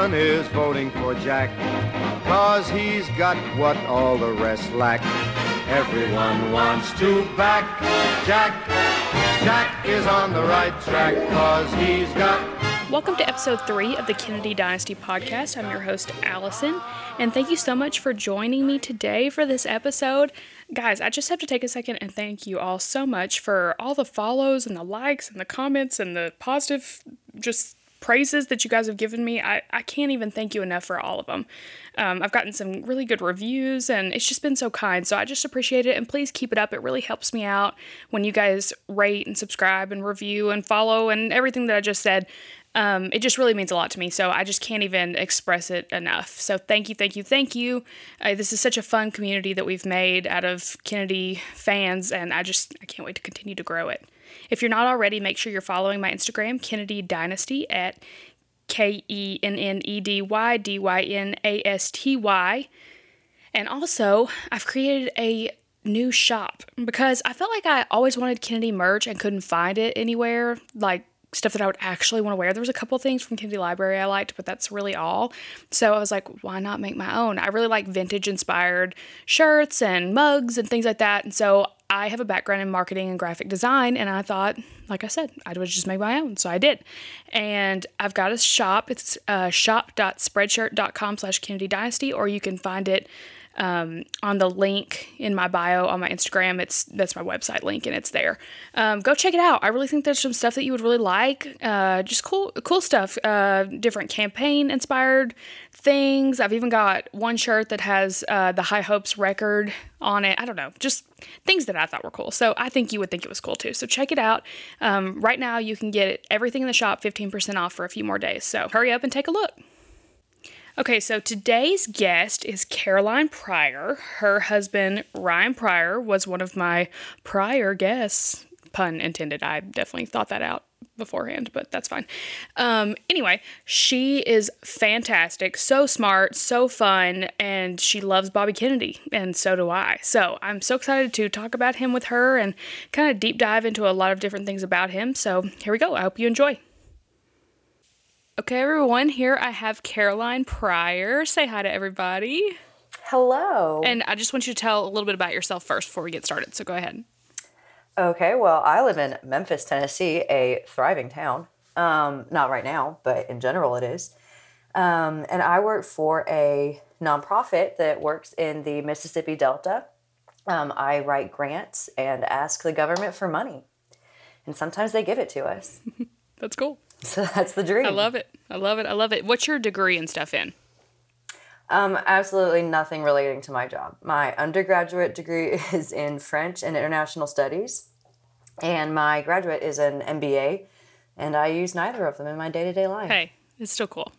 Everyone is voting for Jack, cause he's got what all the rest lack. Everyone wants to back Jack. Jack is on the right track, cause he's got Welcome to episode three of the Kennedy Dynasty podcast. I'm your host, Allison, and thank you so much for joining me today for this episode. Guys, I just have to take a second and thank you all so much for all the follows and the likes and the comments and the positive just praises that you guys have given me. I, I can't even thank you enough for all of them. Um, I've gotten some really good reviews and it's just been so kind. So I just appreciate it and please keep it up. It really helps me out when you guys rate and subscribe and review and follow and everything that I just said. Um, it just really means a lot to me. So I just can't even express it enough. So thank you, thank you, thank you. Uh, this is such a fun community that we've made out of Kennedy fans, and I just I can't wait to continue to grow it. If you're not already, make sure you're following my Instagram, Kennedy Dynasty at K E N N E D Y D Y N A S T Y. And also, I've created a new shop because I felt like I always wanted Kennedy merch and couldn't find it anywhere. Like stuff that I would actually want to wear. There was a couple things from Kennedy Library I liked, but that's really all. So I was like, why not make my own? I really like vintage inspired shirts and mugs and things like that. And so I have a background in marketing and graphic design, and I thought, like I said, I would just make my own. So I did. And I've got a shop. It's uh, shop.spreadshirt.com slash Kennedy Dynasty, or you can find it um, on the link in my bio on my Instagram. It's that's my website link and it's there. Um, go check it out. I really think there's some stuff that you would really like. Uh, just cool, cool stuff. Uh, different campaign inspired things. I've even got one shirt that has uh, the High Hopes record on it. I don't know, just things that I thought were cool. So I think you would think it was cool too. So check it out. Um, right now, you can get everything in the shop 15% off for a few more days. So hurry up and take a look. Okay, so today's guest is Caroline Pryor. Her husband, Ryan Pryor, was one of my prior guests. Pun intended. I definitely thought that out beforehand, but that's fine. Um, anyway, she is fantastic, so smart, so fun, and she loves Bobby Kennedy, and so do I. So I'm so excited to talk about him with her and kind of deep dive into a lot of different things about him. So here we go. I hope you enjoy. Okay, everyone, here I have Caroline Pryor. Say hi to everybody. Hello. And I just want you to tell a little bit about yourself first before we get started. So go ahead. Okay, well, I live in Memphis, Tennessee, a thriving town. Um, not right now, but in general it is. Um, and I work for a nonprofit that works in the Mississippi Delta. Um, I write grants and ask the government for money. And sometimes they give it to us. That's cool. So that's the dream. I love it. I love it. I love it. What's your degree and stuff in? Um, absolutely nothing relating to my job. My undergraduate degree is in French and International Studies, and my graduate is an MBA, and I use neither of them in my day to day life. Hey, it's still cool.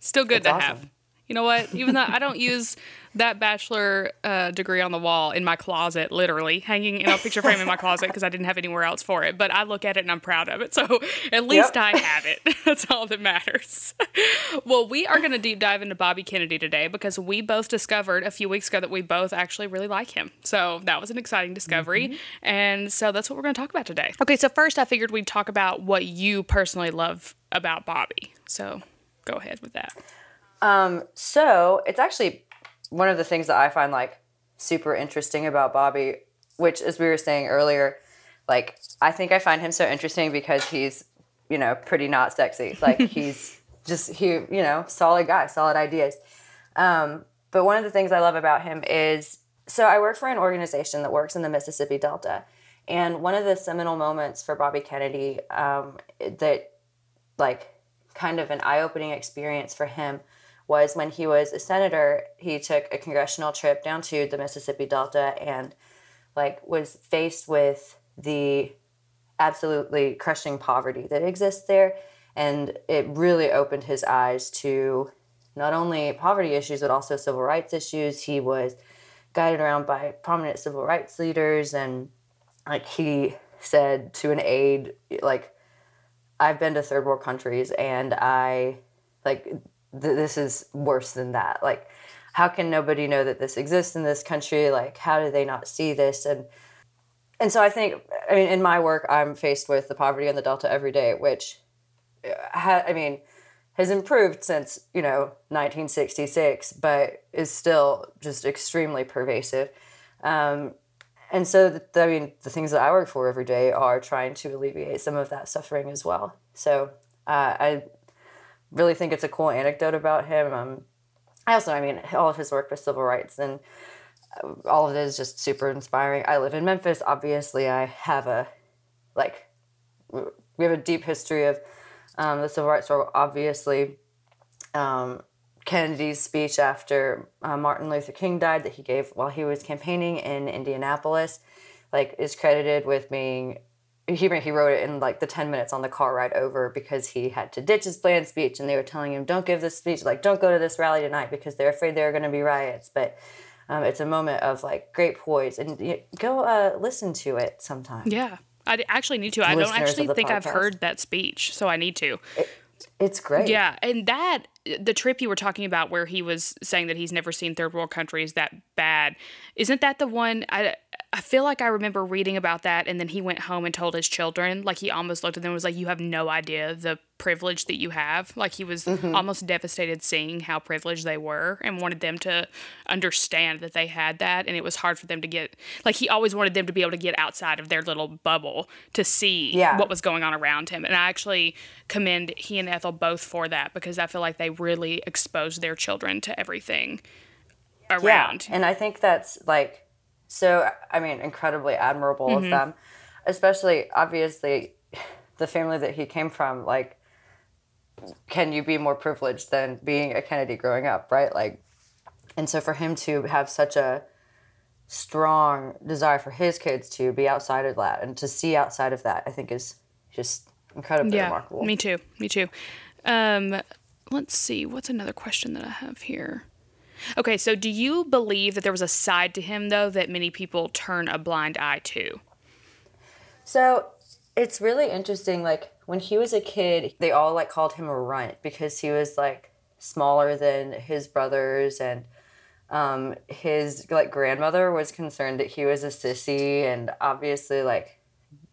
Still good It's to awesome. have. You know what? Even though I don't use that bachelor uh, degree on the wall in my closet, literally hanging in a picture frame in my closet because I didn't have anywhere else for it. But I look at it and I'm proud of it. So at least Yep. I have it. That's all that matters. well, we are going to deep dive into Bobby Kennedy today because we both discovered a few weeks ago that we both actually really like him. So that was an exciting discovery. And so that's what we're going to talk about today. Okay, so first I figured we'd talk about what you personally love about Bobby. So go ahead with that. Um, so it's actually one of the things that I find like super interesting about Bobby, which as we were saying earlier, like I think I find him so interesting because he's, you know, pretty not sexy. Like he's just he, you know, solid guy, solid ideas. Um, but one of the things I love about him is so I work for an organization that works in the Mississippi Delta. And one of the seminal moments for Bobby Kennedy um, that like kind of an eye-opening experience for him was when he was a senator he took a congressional trip down to the mississippi delta and like was faced with the absolutely crushing poverty that exists there. And it really opened his eyes to not only poverty issues but also civil rights issues. He was guided around by prominent civil rights leaders and like he said to an aide like I've been to third world countries and I like th- this is worse than that. Like how can nobody know that this exists in this country? Like how do they not see this and and so I think I mean in my work I'm faced with the poverty in the delta every day which uh, ha- I mean has improved since you know 1966, but is still just extremely pervasive. Um, and so, the, I mean, the things that I work for every day are trying to alleviate some of that suffering as well. So uh, I really think it's a cool anecdote about him. Um, I also, I mean, all of his work with civil rights and uh, all of it is just super inspiring. I live in Memphis. Obviously, I have a like we have a deep history of um, the civil rights struggle. Obviously, um, Kennedy's speech after uh, Martin Luther King died that he gave while he was campaigning in Indianapolis, like is credited with being he he wrote it in like the 10 minutes on the car ride over because he had to ditch his planned speech and they were telling him don't give this speech like don't go to this rally tonight because they're afraid there are going to be riots. But um, it's a moment of like great poise and you know, go uh, listen to it sometime. Yeah. I actually need to. I don't actually think podcast. i've heard that speech so i need to. It, it's great. Yeah and that the trip you were talking about where he was saying that he's never seen third world countries that bad isn't that the one? I I feel like I remember reading about that, and then he went home and told his children, like he almost looked at them and was like, "You have no idea the privilege that you have." Like he was mm-hmm. almost devastated seeing how privileged they were, and wanted them to understand that they had that, and it was hard for them to get. Like he always wanted them to be able to get outside of their little bubble to see yeah. what was going on around him, and I actually commend he and Ethel both for that because I feel like they really exposed their children to everything around. Yeah, and I think that's like so, I mean, incredibly admirable mm-hmm. of them, especially obviously the family that he came from. Like, can you be more privileged than being a Kennedy growing up, right? Like, and so for him to have such a strong desire for his kids to be outside of that and to see outside of that, I think is just incredibly yeah, remarkable. Me too. Me too. Um, let's see. What's another question that I have here? Okay, so do you believe that there was a side to him though that many people turn a blind eye to? So it's really interesting. Like when he was a kid, they all like called him a runt because he was like smaller than his brothers and um, his like grandmother was concerned that he was a sissy and obviously like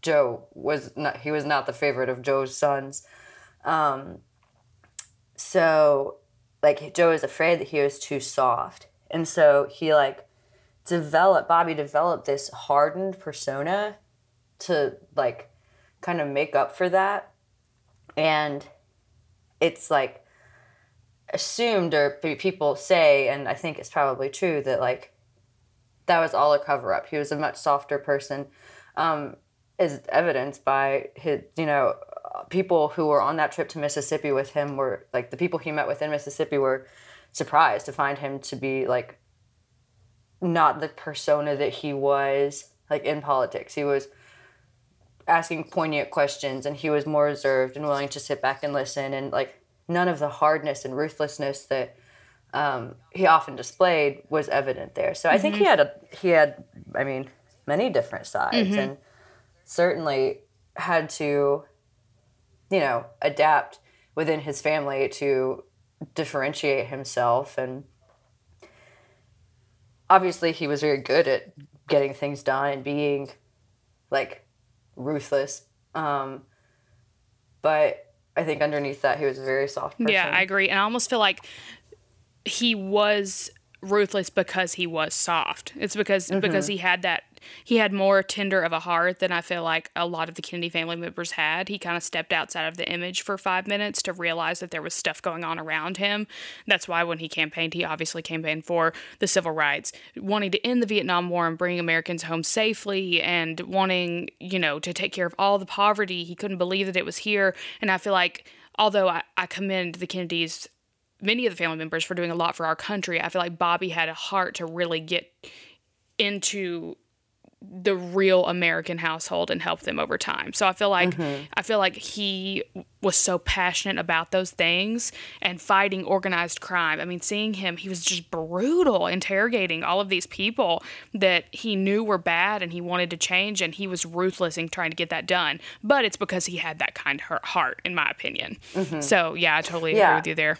Joe was not he was not the favorite of Joe's sons. Um, so like Joe was afraid that he was too soft. And so he like developed Bobby developed this hardened persona to like kind of make up for that. And it's like assumed or people say and I think it's probably true that like that was all a cover up. He was a much softer person. Um, is evidenced by his, you know, people who were on that trip to Mississippi with him were like the people he met with in Mississippi were surprised to find him to be like not the persona that he was like in politics. He was asking poignant questions and he was more reserved and willing to sit back and listen and like none of the hardness and ruthlessness that um, he often displayed was evident there. So I mm-hmm. think he had a he had I mean many different sides mm-hmm. and certainly had to you know, adapt within his family to differentiate himself. And obviously, he was very good at getting things done and being like ruthless. Um, but I think underneath that, he was a very soft person. Yeah, I agree. And I almost feel like he was ruthless because he was soft. It's because mm-hmm. because he had that he had more tender of a heart than I feel like a lot of the Kennedy family members had. He kind of stepped outside of the image for 5 minutes to realize that there was stuff going on around him. That's why when he campaigned, he obviously campaigned for the civil rights, wanting to end the Vietnam War and bring Americans home safely and wanting, you know, to take care of all the poverty. He couldn't believe that it was here, and I feel like although I, I commend the Kennedys many of the family members for doing a lot for our country. I feel like Bobby had a heart to really get into the real American household and help them over time. So I feel like mm-hmm. I feel like he was so passionate about those things and fighting organized crime. I mean, seeing him, he was just brutal interrogating all of these people that he knew were bad and he wanted to change and he was ruthless in trying to get that done. But it's because he had that kind of heart in my opinion. Mm-hmm. So, yeah, I totally yeah. agree with you there.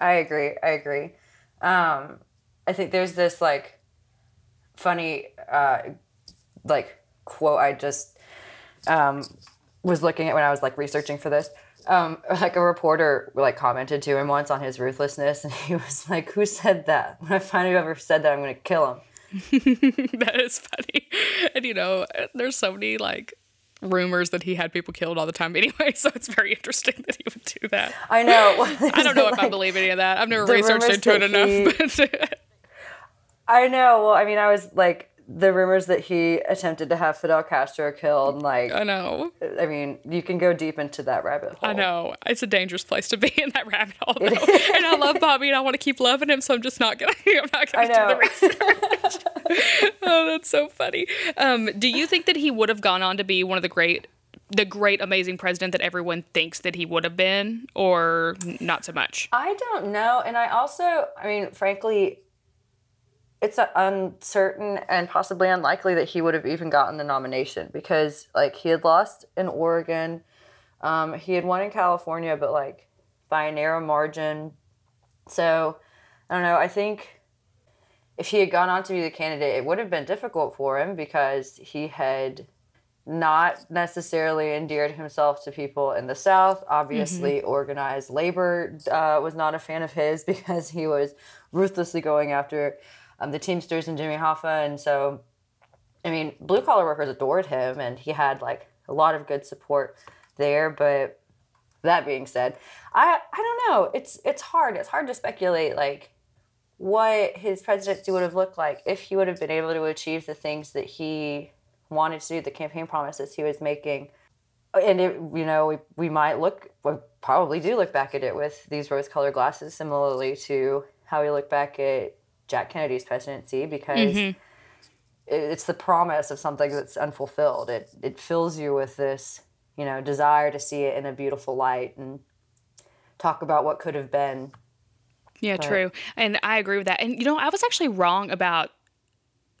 I agree. I agree. Um, I think there's this like funny uh, like quote I just um, was looking at when I was like researching for this. Um, like a reporter like commented to him once on his ruthlessness, and he was like, "Who said that? When I find whoever said that, I'm going to kill him." that is funny. And you know, there's so many like rumors that he had people killed all the time anyway, so it's very interesting that he would do that. I know. I don't know if I believe any of that. I've never researched into it enough. he- But I know. Well, I mean, I was like the rumors that he attempted to have Fidel Castro killed. Like, I know. I mean, you can go deep into that rabbit hole. I know. It's a dangerous place to be in that rabbit hole though. and I love Bobby and I want to keep loving him, so I'm just not gonna I'm not gonna do the research. oh, that's so funny. Um, do you think that he would have gone on to be one of the great the great amazing president that everyone thinks that he would have been or not so much? I don't know. And I also, I mean, frankly, it's uncertain and possibly unlikely that he would have even gotten the nomination because, like, he had lost in Oregon. Um, he had won in California, but, like, by a narrow margin. So, I don't know. I think if he had gone on to be the candidate, it would have been difficult for him because he had not necessarily endeared himself to people in the South. Obviously, organized labor uh, was not a fan of his because he was ruthlessly going after um, the Teamsters and Jimmy Hoffa. And so, I mean, blue collar workers adored him and he had like a lot of good support there. But that being said, I, I don't know. It's, it's hard. It's hard to speculate like what his presidency would have looked like if he would have been able to achieve the things that he wanted to do, the campaign promises he was making. And it, you know, we, we might look, we probably do look back at it with these rose-colored glasses, similarly to how we look back at Jack Kennedy's presidency, because mm-hmm. it, it's the promise of something that's unfulfilled. It it fills you with this, you know, desire to see it in a beautiful light and talk about what could have been. Yeah, true. And I agree with that. And you know, I was actually wrong about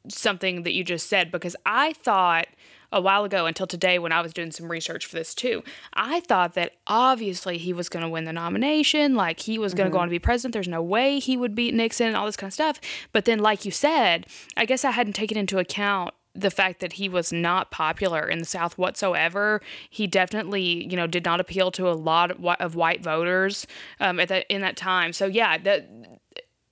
something that you just said because I thought a while ago until today when I was doing some research for this too. I thought that obviously he was going to win the nomination, like he was going to go on to be president. There's no way he would beat Nixon and all this kind of stuff. But then like you said, I guess I hadn't taken into account the fact that he was not popular in the South whatsoever. He definitely, you know, did not appeal to a lot of, of white voters um, at that in that time. So yeah, that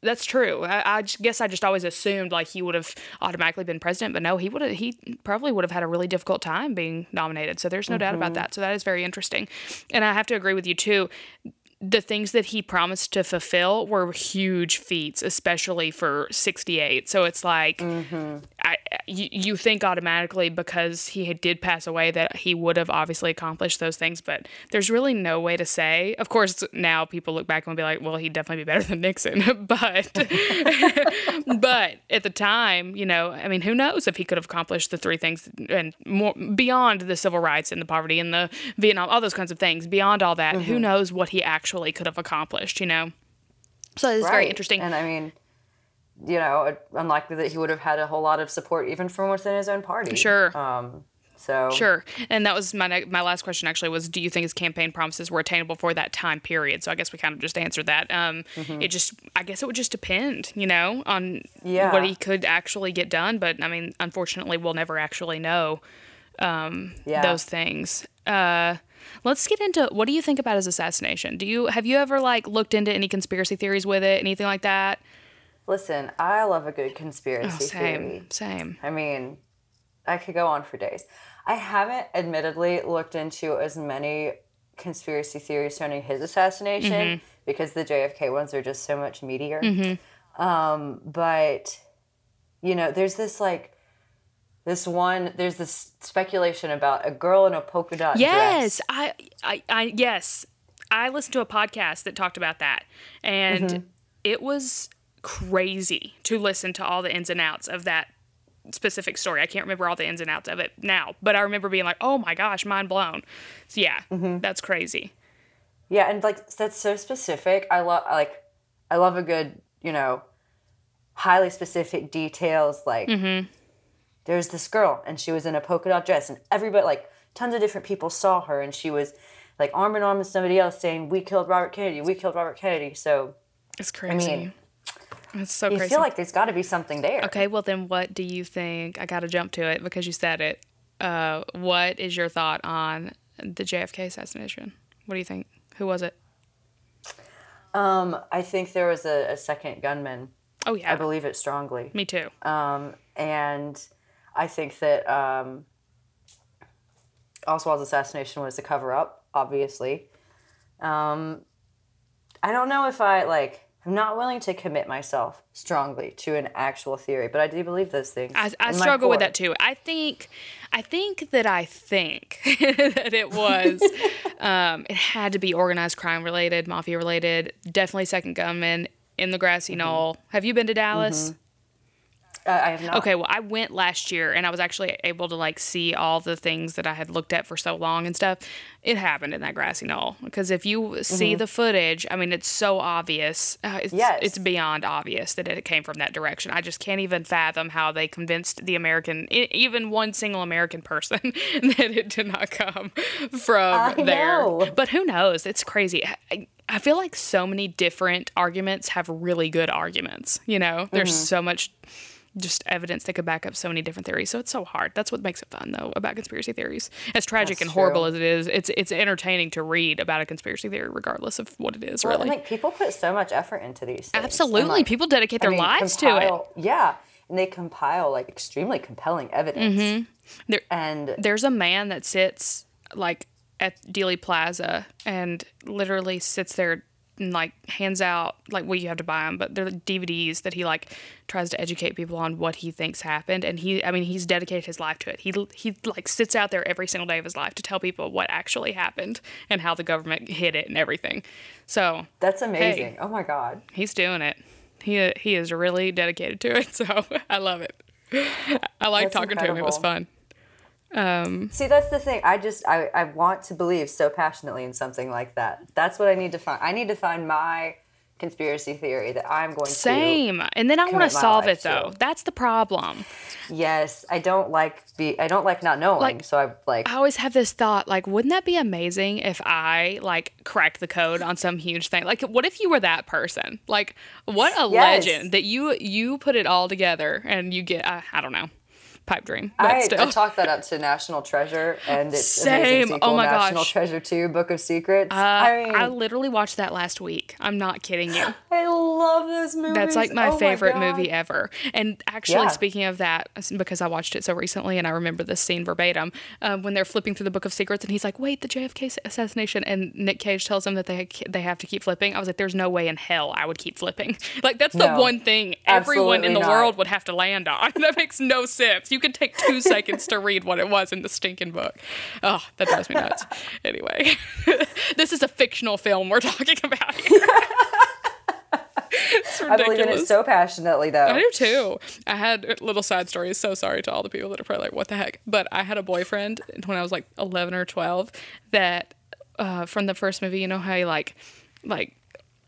that's true. I, I guess I just always assumed like he would have automatically been president, but no, he would have. He probably would have had a really difficult time being nominated. So there's no doubt about mm-hmm. that. So that is very interesting, and I have to agree with you too. The things that he promised to fulfill were huge feats, especially for '68. So it's like mm-hmm. I, you, you think automatically because he had, did pass away that he would have obviously accomplished those things, but there's really no way to say. Of course, now people look back and be like, well, he'd definitely be better than Nixon, but but at the time, you know, I mean, who knows if he could have accomplished the three things and more beyond the civil rights and the poverty and the Vietnam, all those kinds of things. Beyond all that, who mm-hmm. knows what he actually could have accomplished? You know. So it's very interesting. And I mean, you know, unlikely that he would have had a whole lot of support even from within his own party. Sure. Um, so Sure. And that was my my last question actually was do you think his campaign promises were attainable for that time period? So I guess we kind of just answered that. Um it just I guess it would just depend, you know, on Yeah. what he could actually get done, but I mean, unfortunately we'll never actually know yeah. those things. Uh let's get into what do you think about his assassination? Do you have you ever like looked into any conspiracy theories with it, anything like that? Listen, I love a good conspiracy Oh, same. theory. Same. I mean, I could go on for days. I haven't admittedly looked into as many conspiracy theories surrounding his assassination Mm-hmm. because the JFK ones are just so much meatier. Um, but you know, there's this like this one. There's this speculation about a girl in a polka dot Yes, dress. I, I, I, yes, I listened to a podcast that talked about that, and Mm-hmm. it was crazy to listen to all the ins and outs of that specific story. I can't remember all the ins and outs of it now, but I remember being like, "Oh my gosh, mind blown." So yeah, Mm-hmm. that's crazy. Yeah, and like that's so specific. I love like I love a good, you know, highly specific details like there's this girl and she was in a polka dot dress and everybody like tons of different people saw her and she was like arm in arm with somebody else saying we killed Robert Kennedy, we killed Robert Kennedy. So It's crazy. i mean, it's so crazy. you crazy. feel like there's got to be something there. okay, well then, what do you think? I got to jump to it because you said it. Uh, what is your thought on the JFK assassination? What do you think? Who was it? Um, I think there was a, a second gunman. Oh yeah, I believe it strongly. me too. Um, and I think that um, Oswald's assassination was a cover up, obviously. Um, I don't know if I like. I'm not willing to commit myself strongly to an actual theory, but I do believe those things. I, I struggle with that too. I think, I think that I think that it was, um, it had to be organized crime related, mafia related. Definitely second gunman in the grassy Mm-hmm. knoll. Have you been to Dallas? Uh, I have not. Okay, well, I went last year and I was actually able to like see all the things that I had looked at for so long and stuff. It happened in that grassy knoll because if you see the footage, I mean, it's so obvious. Uh, it's, Mm-hmm. Yes. it's beyond obvious that it came from that direction. I just can't even fathom how they convinced the American, even one single American person, that it did not come from I there. know. But who knows? It's crazy. I, I feel like so many different arguments have really good arguments. You know, there's Mm-hmm. so much just evidence that could back up so many different theories. So it's so hard. That's what makes it fun, though, about conspiracy theories. As tragic That's and horrible true. as it is, it's it's entertaining to read about a conspiracy theory, regardless of what it is. Well, really, like people put so much effort into these. Things. And, absolutely. like, People dedicate I their mean, lives to it. Yeah, and they compile like extremely compelling evidence. Mm-hmm. There- And There's a man that sits like at Dealey Plaza and literally sits there and like hands out like well you have to buy them but they're DVDs that he like tries to educate people on what he thinks happened. And he I mean he's dedicated his life to it. He he like sits out there every single day of his life to tell people what actually happened and how the government hid it and everything. So that's amazing. Oh my god. he's doing it. He he is really dedicated to it so I love it. I like That's talking to him. It was fun um See, that's the thing. I just I, I want to believe so passionately in something like that. That's what I need to find. I need to find my conspiracy theory that I'm going to Same. And then I want to solve it though. to. That's the problem. Yes, I don't like be I don't like not knowing. Like, so I like I always have this thought like wouldn't that be amazing if I like cracked the code on some huge thing? Like what if you were that person? Like what a Yes. legend that you you put it all together and you get uh, I don't know. Pipe dream. I. I chalked that up to National Treasure and it's Same. amazing sequel, Oh my National gosh. Treasure Two, Book of Secrets. Uh, I mean, I literally watched that last week. I'm not kidding you. I love those movies. That's like my Oh favorite God. movie ever. And actually, Yeah. speaking of that, because I watched it so recently and I remember this scene verbatim, um, when they're flipping through the Book of Secrets and he's like, "Wait, the JFK assassination," and Nick Cage tells him that they they have to keep flipping. I was like, "There's no way in hell I would keep flipping." Like that's the No, one thing everyone in the not. world would have to land on. that makes no sense. You could take two seconds to read what it was in the stinking book. Oh, that drives me nuts. anyway, this is a fictional film we're talking about. Here. I believe in it so passionately, though. I do too. I had little side stories. So sorry to all the people that are probably like, "What the heck?" But I had a boyfriend when I was like eleven or twelve that uh, from the first movie. You know how he like like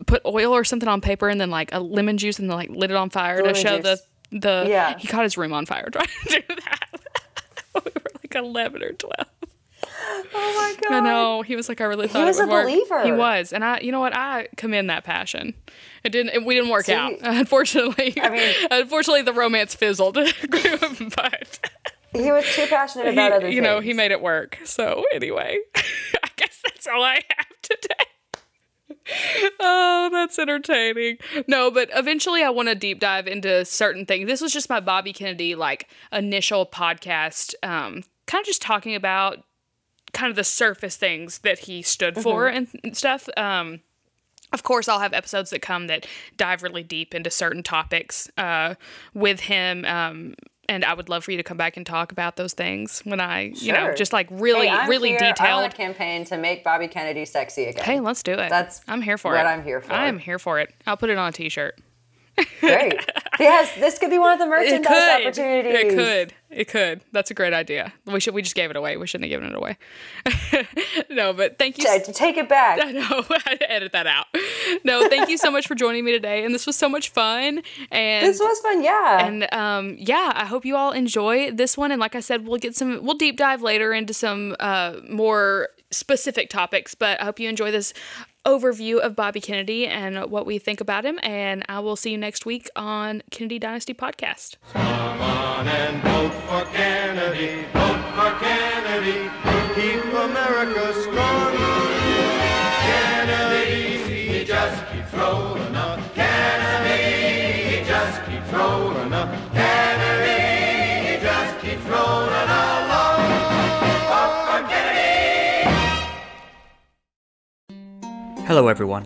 put oil or something on paper and then like a lemon juice and then like lit it on fire to show juice. the the. Yeah. He caught his room on fire trying to do that. we were like eleven or twelve. Oh my god. I know. He was like, I really thought he was it would a work. believer. He was, and I, you know what? I commend that passion. It didn't. It, we didn't work out, unfortunately. I mean- unfortunately, the romance fizzled. but He was too passionate about other he, things. you know, he made it work. So anyway, I guess that's all I have today. Oh, that's entertaining. No, but eventually I want to deep dive into certain things. This was just my Bobby Kennedy like initial podcast, um, kind of just talking about kind of the surface things that he stood for and, and stuff. Um, of course, I'll have episodes that come that dive really deep into certain topics uh, with him. Um, and I would love for you to come back and talk about those things when I, you know, just like really, Hey, really here. I detailed. want a campaign to make Bobby Kennedy sexy again. Hey, let's do it. That's I'm here for what it. I'm here for. I'm here for it. I'll put it on a t-shirt. Great. yes, this could be one of the merchandise opportunities. It could. It could. That's a great idea. We should. We just gave it away. We shouldn't have given it away. no, but thank you. Take it back. I know. I edit that out. No, thank you so much for joining me today, and this was so much fun. And This was fun, yeah. and um, yeah, I hope you all enjoy this one. And like I said, we'll get some, we'll deep dive later into some uh, more specific topics. But I hope you enjoy this overview of Bobby Kennedy and what we think about him. And I will see you next week on Kennedy Dynasty Podcast. Come on and vote for Kennedy, vote for Kennedy. Keep America America keeps rolling along. Kennedy! Hello, everyone.